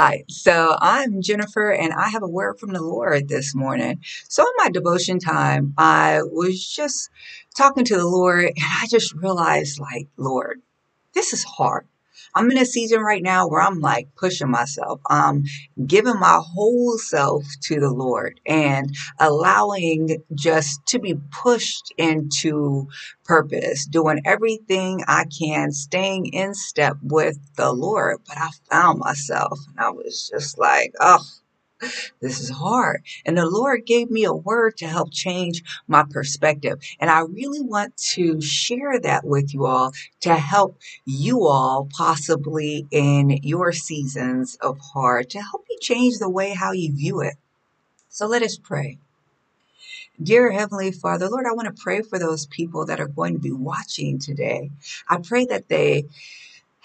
Hi, so I'm Jennifer, and I have a word from the Lord this morning. So, in my devotion time, I was just talking to the Lord, and I just realized, like, Lord, this is hard. I'm in a season right now where I'm like pushing myself. I'm giving my whole self to the Lord and allowing just to be pushed into purpose, doing everything I can, staying in step with the Lord. But I found myself and I was just like, oh, this is hard. And the Lord gave me a word to help change my perspective. And I really want to share that with you all to help you all possibly in your seasons of hard, to help you change the way how you view it. So let us pray. Dear Heavenly Father, Lord, I want to pray for those people that are going to be watching today. I pray that they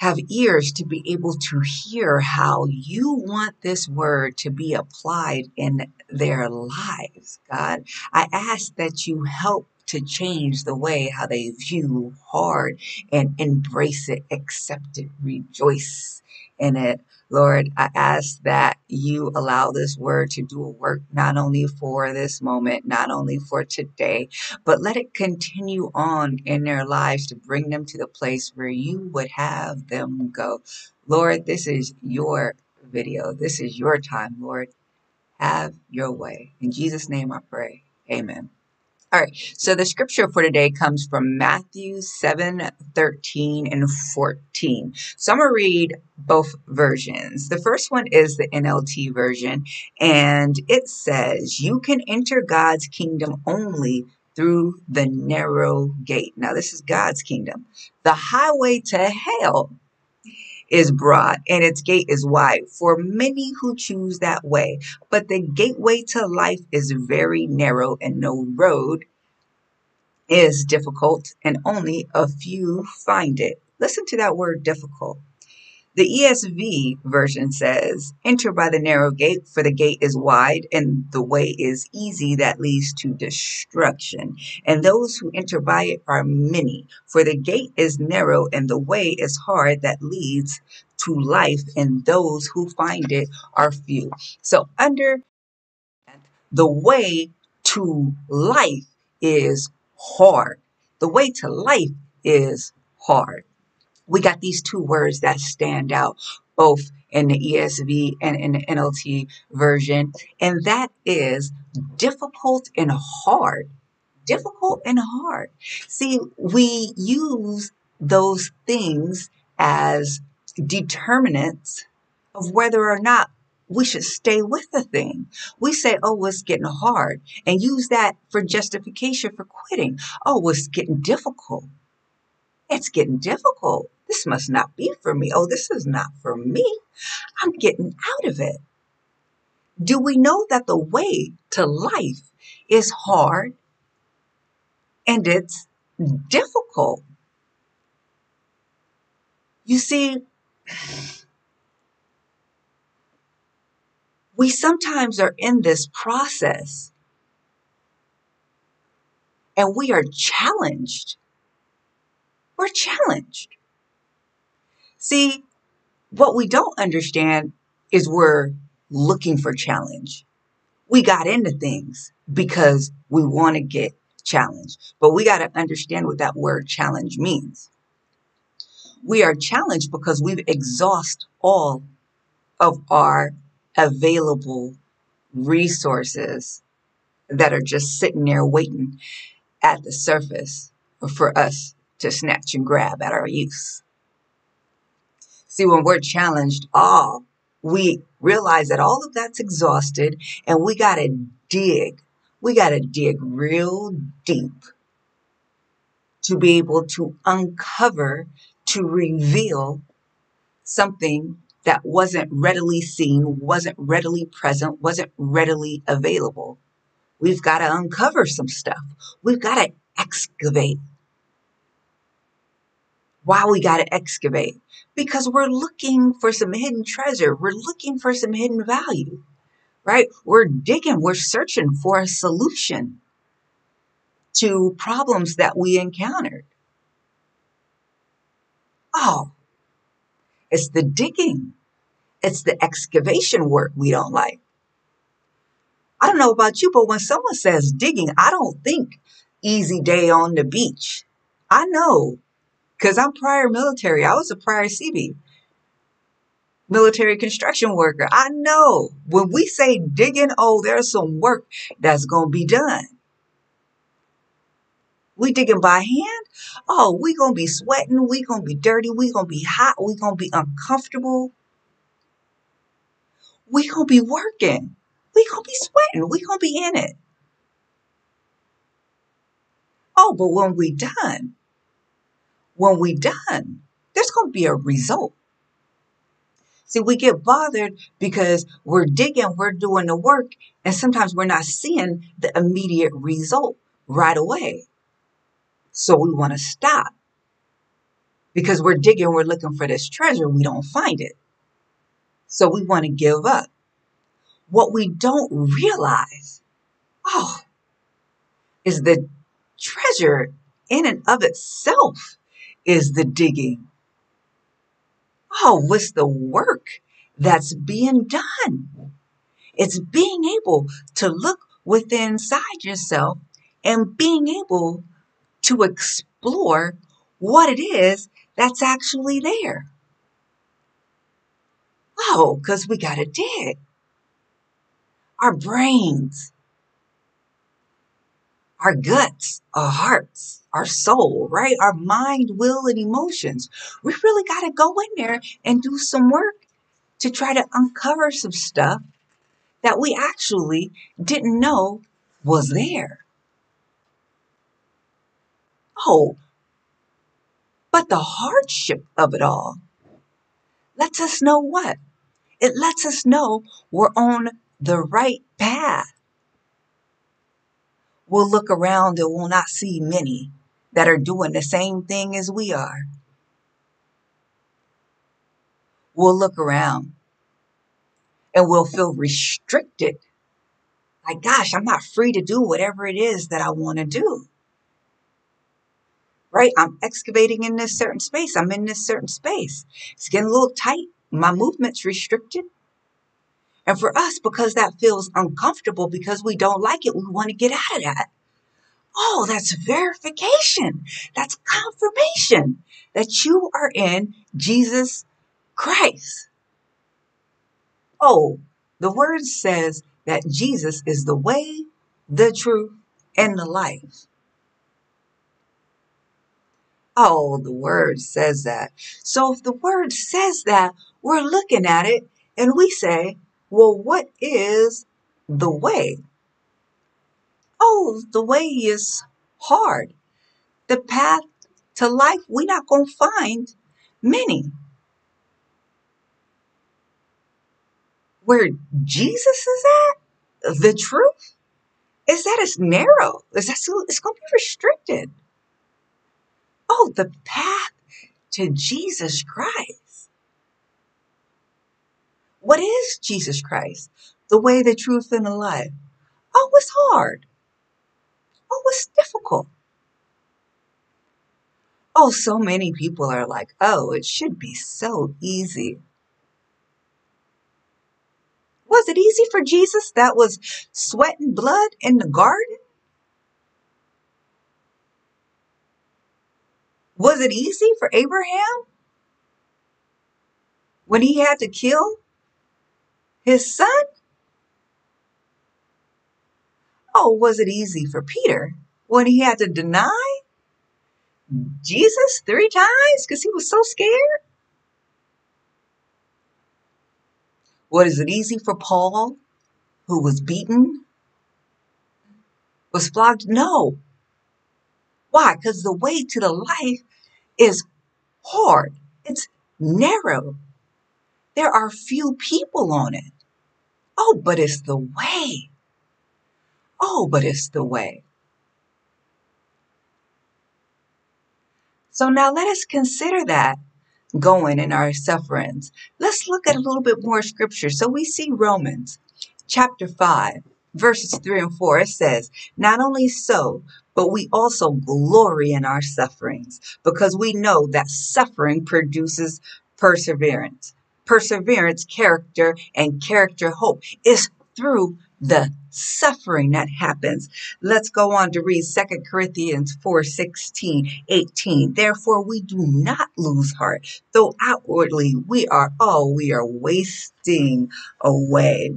have ears to be able to hear how you want this word to be applied in their lives, God. I ask that you help to change the way how they view hard and embrace it, accept it, rejoice in it. Lord, I ask that you allow this word to do a work not only for this moment, not only for today, but let it continue on in their lives to bring them to the place where you would have them go. Lord, this is your video. This is your time, Lord. Have your way. In Jesus' name I pray. Amen. All right, so the scripture for today comes from Matthew 7 13 and 14. So I'm going to read both versions. The first one is the NLT version, and it says, You can enter God's kingdom only through the narrow gate. Now, this is God's kingdom. The highway to hell is broad and its gate is wide for many who choose that way. But the gateway to life is very narrow and no road is difficult and only a few find it. Listen to that word difficult. The ESV version says, Enter by the narrow gate, for the gate is wide, and the way is easy that leads to destruction. And those who enter by it are many. For the gate is narrow, and the way is hard that leads to life, and those who find it are few. So, under the way to life is hard. The way to life is hard we got these two words that stand out both in the ESV and in the NLT version, and that is difficult and hard. Difficult and hard. See, we use those things as determinants of whether or not we should stay with the thing. We say, oh, it's getting hard, and use that for justification for quitting. Oh, it's getting difficult. It's getting difficult. This must not be for me. Oh, this is not for me. I'm getting out of it. Do we know that the way to life is hard and it's difficult? You see, we sometimes are in this process and we are challenged. We're challenged. See, what we don't understand is we're looking for challenge. We got into things because we want to get challenged, but we got to understand what that word challenge means. We are challenged because we've exhausted all of our available resources that are just sitting there waiting at the surface for us to snatch and grab at our use. See, when we're challenged, all we realize that all of that's exhausted and we got to dig. We got to dig real deep to be able to uncover, to reveal something that wasn't readily seen, wasn't readily present, wasn't readily available. We've got to uncover some stuff. We've got to excavate why we got to excavate because we're looking for some hidden treasure we're looking for some hidden value right we're digging we're searching for a solution to problems that we encountered oh it's the digging It's the excavation work we don't like. I don't know about you, but when someone says digging, I don't think easy day on the beach. I know because I'm prior military. I was a prior CB, military construction worker. I know when we say digging, oh, there's some work that's going to be done. We digging by hand. Oh, we gonna be sweating. We gonna be dirty. We gonna be hot. We gonna be uncomfortable. We gonna be working. We gonna be sweating. We gonna be in it. Oh, but when we done, when we done, there's gonna be a result. See, we get bothered because we're digging, we're doing the work, and sometimes we're not seeing the immediate result right away. So we want to stop because we're digging, we're looking for this treasure, we don't find it. So we want to give up. What we don't realize, oh, is the treasure in and of itself is the digging. Oh, what's the work that's being done? It's being able to look within inside yourself and being able to explore what it is that's actually there. Oh, because we got to dig. Our brains, our guts, our hearts, our soul, right? Our mind, will, and emotions. We really got to go in there and do some work to try to uncover some stuff that we actually didn't know was there. Oh, but the hardship of it all lets us know what? It lets us know we're on the right path. We'll look around and we'll not see many that are doing the same thing as we are. We'll look around and we'll feel restricted. Like, gosh, I'm not free to do whatever it is that I want to do right? I'm excavating in this certain space. I'm in this certain space. It's getting a little tight. My movement's restricted. And for us, because that feels uncomfortable, because we don't like it, we want to get out of that. Oh, that's verification. That's confirmation that you are in Jesus Christ. Oh, the word says that Jesus is the way, the truth, and the life. Oh, the word says that. So if the word says that, we're looking at it and we say, well, what is the way? Oh, the way is hard. The path to life, we're not going to find many. Where Jesus is at, the truth is that it's narrow. Is that it's going to be restricted. Oh, the path to Jesus Christ. What is Jesus Christ? The way, the truth, and the life. Oh, it's hard. Oh, it's difficult. Oh, so many people are like, oh, it should be so easy. Was it easy for Jesus that was sweat and blood in the garden? Was it easy for Abraham when he had to kill his son? Oh, was it easy for Peter when he had to deny Jesus three times because he was so scared? Was it easy for Paul, who was beaten, was flogged? No. Why? Because the way to the life is hard, it's narrow. There are few people on it. Oh, but it's the way. Oh, but it's the way. So now let us consider that going in our sufferings. Let's look at a little bit more scripture. So we see Romans chapter 5, verses 3 and 4. It says, Not only so, but we also glory in our sufferings because we know that suffering produces perseverance. perseverance, character, and character hope. It's through the suffering that happens. Let's go on to read 2 Corinthians 4 16, 18. Therefore, we do not lose heart, though outwardly we are all we are wasting away.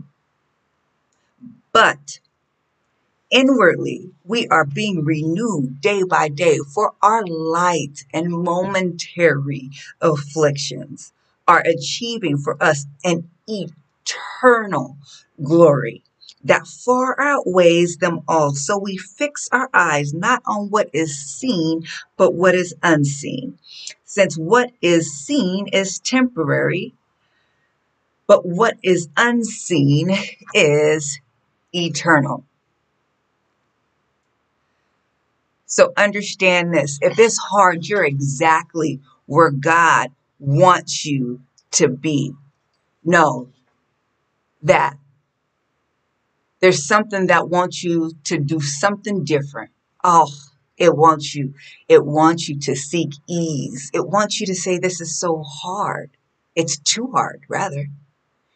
But inwardly we are being renewed day by day for our light and momentary afflictions are achieving for us an eternal glory that far outweighs them all. So we fix our eyes not on what is seen, but what is unseen. Since what is seen is temporary, but what is unseen is eternal. So understand this. If it's hard, you're exactly where God wants you to be. Know that there's something that wants you to do something different. Oh, it wants you. It wants you to seek ease. It wants you to say, This is so hard. It's too hard, rather.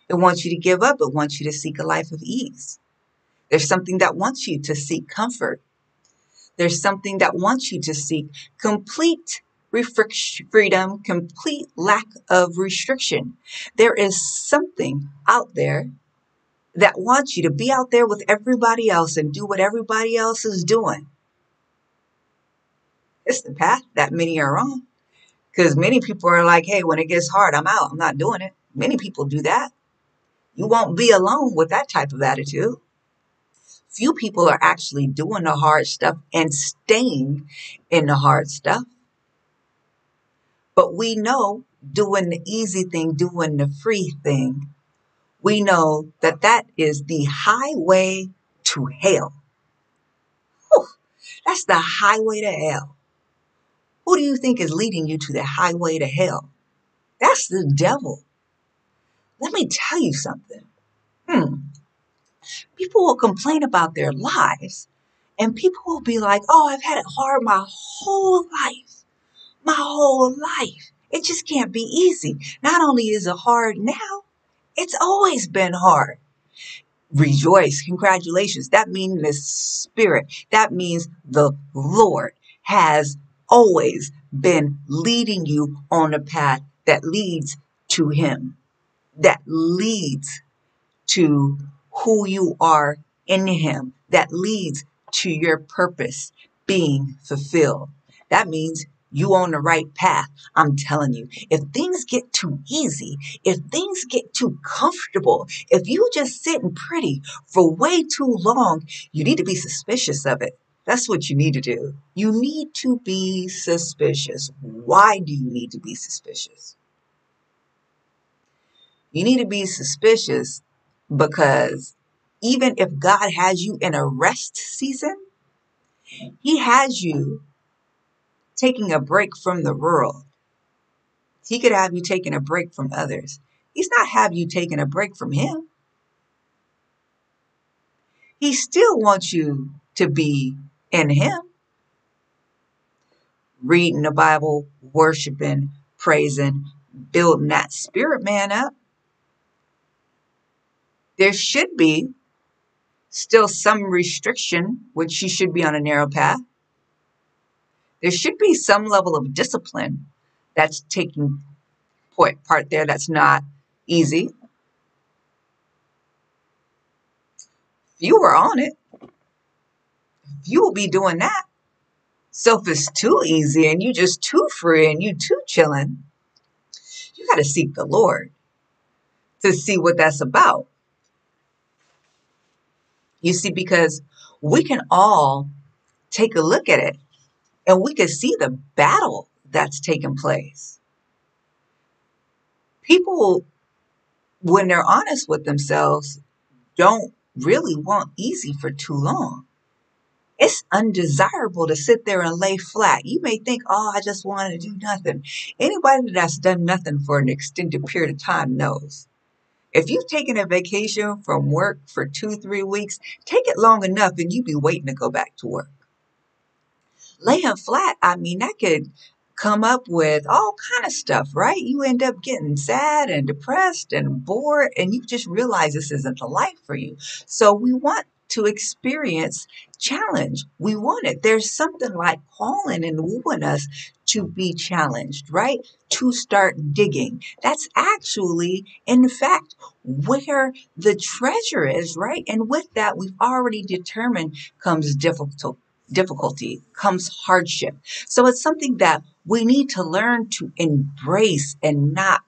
It wants you to give up. It wants you to seek a life of ease. There's something that wants you to seek comfort. There's something that wants you to seek complete freedom, complete lack of restriction. There is something out there that wants you to be out there with everybody else and do what everybody else is doing. It's the path that many are on. Because many people are like, hey, when it gets hard, I'm out. I'm not doing it. Many people do that. You won't be alone with that type of attitude few people are actually doing the hard stuff and staying in the hard stuff. But we know doing the easy thing, doing the free thing, we know that that is the highway to hell. Whew, that's the highway to hell. Who do you think is leading you to the highway to hell? That's the devil. Let me tell you something. Hmm people will complain about their lives and people will be like, oh, I've had it hard my whole life. My whole life. It just can't be easy. Not only is it hard now, it's always been hard. Rejoice. Congratulations. That means the Spirit. That means the Lord has always been leading you on a path that leads to Him, that leads to who you are in Him that leads to your purpose being fulfilled. That means you on the right path. I'm telling you, if things get too easy, if things get too comfortable, if you just sitting pretty for way too long, you need to be suspicious of it. That's what you need to do. You need to be suspicious. Why do you need to be suspicious? You need to be suspicious because even if God has you in a rest season, He has you taking a break from the world. He could have you taking a break from others. He's not have you taking a break from Him. He still wants you to be in Him. Reading the Bible, worshiping, praising, building that spirit man up there should be still some restriction, which she should be on a narrow path. There should be some level of discipline that's taking part there that's not easy. You are on it. You will be doing that. So if it's too easy and you just too free and you too chilling, you got to seek the Lord to see what that's about. You see, because we can all take a look at it and we can see the battle that's taking place. People, when they're honest with themselves, don't really want easy for too long. It's undesirable to sit there and lay flat. You may think, oh, I just want to do nothing. Anybody that's done nothing for an extended period of time knows if you've taken a vacation from work for two, three weeks, take it long enough and you'd be waiting to go back to work. Laying flat, I mean, that could come up with all kind of stuff, right? You end up getting sad and depressed and bored and you just realize this isn't the life for you. So we want to experience challenge. We want it. There's something like calling and wooing us to be challenged, right? To start digging. That's actually, in fact, where the treasure is, right? And with that, we've already determined comes difficult difficulty, comes hardship. So it's something that we need to learn to embrace and not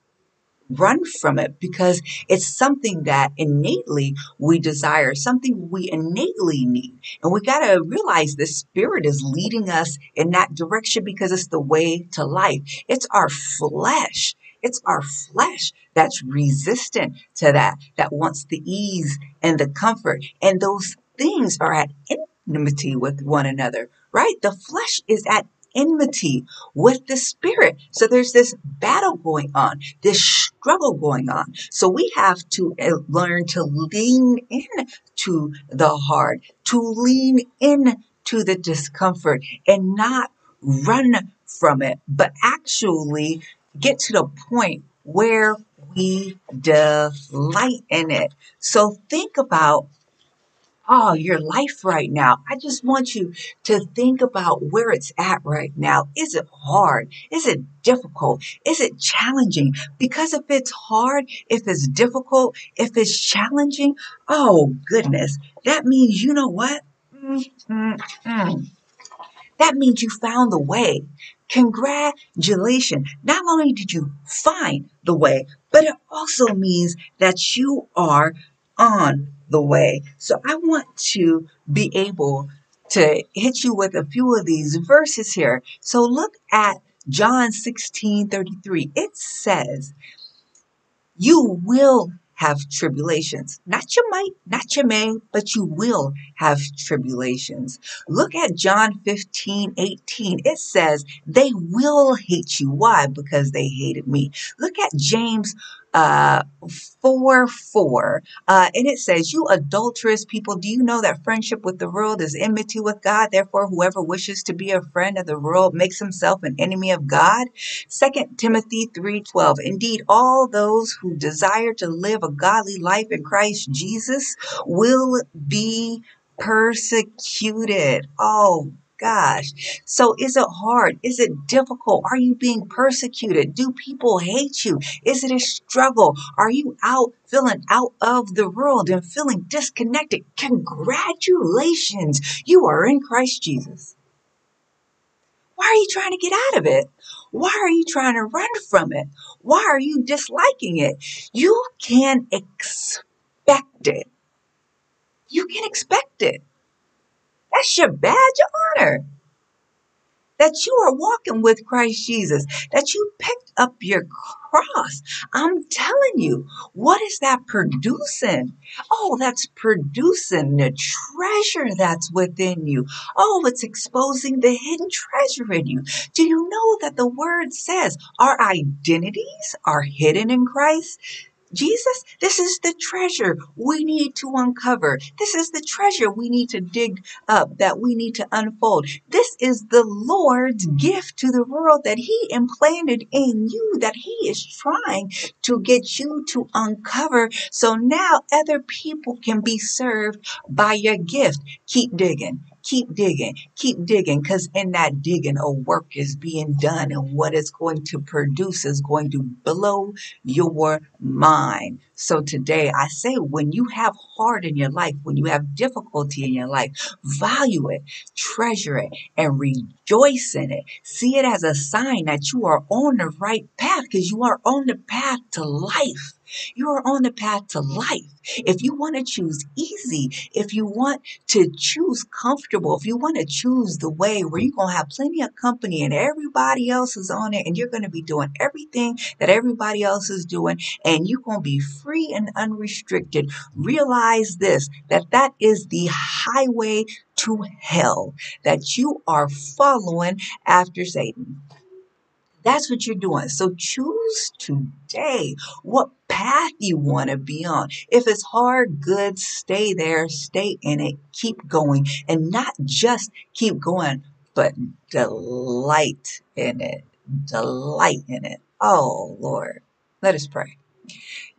run from it because it's something that innately we desire, something we innately need. And we got to realize the spirit is leading us in that direction because it's the way to life. It's our flesh. It's our flesh that's resistant to that, that wants the ease and the comfort. And those things are at enmity with one another, right? The flesh is at enmity with the spirit. So there's this battle going on, this struggle going on. So we have to uh, learn to lean in to the hard, to lean in to the discomfort and not run from it, but actually get to the point where we delight in it. So think about oh, your life right now. I just want you to think about where it's at right now. Is it hard? Is it difficult? Is it challenging? Because if it's hard, if it's difficult, if it's challenging, oh goodness, that means you know what? Mm-hmm. That means you found the way. Congratulations. Not only did you find the way, but it also means that you are on the way. So I want to be able to hit you with a few of these verses here. So look at John 16 33. It says, You will have tribulations. Not you might, not you may, but you will have tribulations. Look at John 15, 18. It says, They will hate you. Why? Because they hated me. Look at James uh, 4 4. Uh, and it says, You adulterous people, do you know that friendship with the world is enmity with God? Therefore, whoever wishes to be a friend of the world makes himself an enemy of God. 2 Timothy 3 12. Indeed, all those who desire to live a godly life in Christ Jesus will be persecuted. Oh, gosh. So is it hard? Is it difficult? Are you being persecuted? Do people hate you? Is it a struggle? Are you out feeling out of the world and feeling disconnected? Congratulations. You are in Christ Jesus. Why are you trying to get out of it? Why are you trying to run from it? Why are you disliking it? You can expect it. You can expect it. That's your badge of honor. That you are walking with Christ Jesus, that you picked up your cross. I'm telling you, what is that producing? Oh, that's producing the treasure that's within you. Oh, it's exposing the hidden treasure in you. Do you know that the word says our identities are hidden in Christ? Jesus, this is the treasure we need to uncover. This is the treasure we need to dig up, that we need to unfold. This is the Lord's gift to the world that He implanted in you, that He is trying to get you to uncover. So now other people can be served by your gift. Keep digging keep digging, keep digging, because in that digging, a work is being done, and what it's going to produce is going to blow your mind. So today, I say when you have hard in your life, when you have difficulty in your life, value it, treasure it, and rejoice in it. See it as a sign that you are on the right path because you are on the path to life. You are on the path to life. If you want to choose easy, if you want to choose comfortable, if you want to choose the way where you're going to have plenty of company and everybody else is on it and you're going to be doing everything that everybody else is doing and you're going to be free and unrestricted, realize this that that is the highway to hell that you are following after Satan. That's what you're doing. So choose today what path you want to be on. If it's hard, good, stay there, stay in it, keep going, and not just keep going, but delight in it. delight in it. Oh, Lord. Let us pray.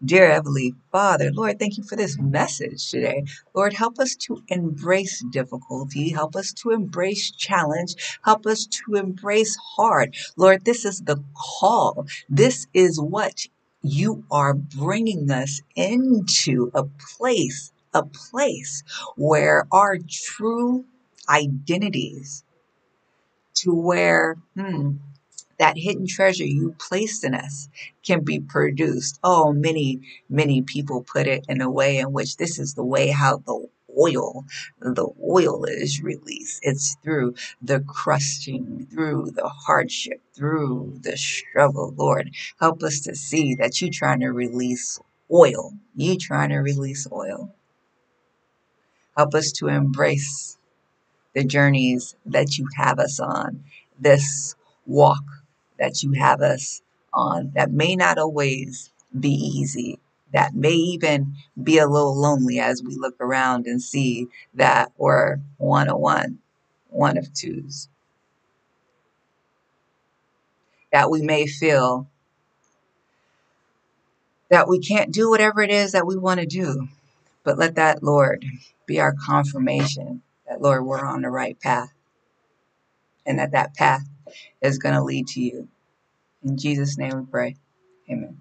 Dear Heavenly Father, Lord, thank you for this message today. Lord, help us to embrace difficulty. Help us to embrace challenge. Help us to embrace hard. Lord, this is the call. This is what you are bringing us into a place, a place where our true identities, to where, hmm, that hidden treasure you placed in us can be produced. Oh, many, many people put it in a way in which this is the way how the oil, the oil is released. It's through the crushing, through the hardship, through the struggle. Lord, help us to see that you're trying to release oil. You're trying to release oil. Help us to embrace the journeys that you have us on. This walk that you have us on that may not always be easy, that may even be a little lonely as we look around and see that we're one of one, one of twos. That we may feel that we can't do whatever it is that we want to do. But let that, Lord, be our confirmation that, Lord, we're on the right path and that that path is going to lead to you. In Jesus' name we pray. Amen.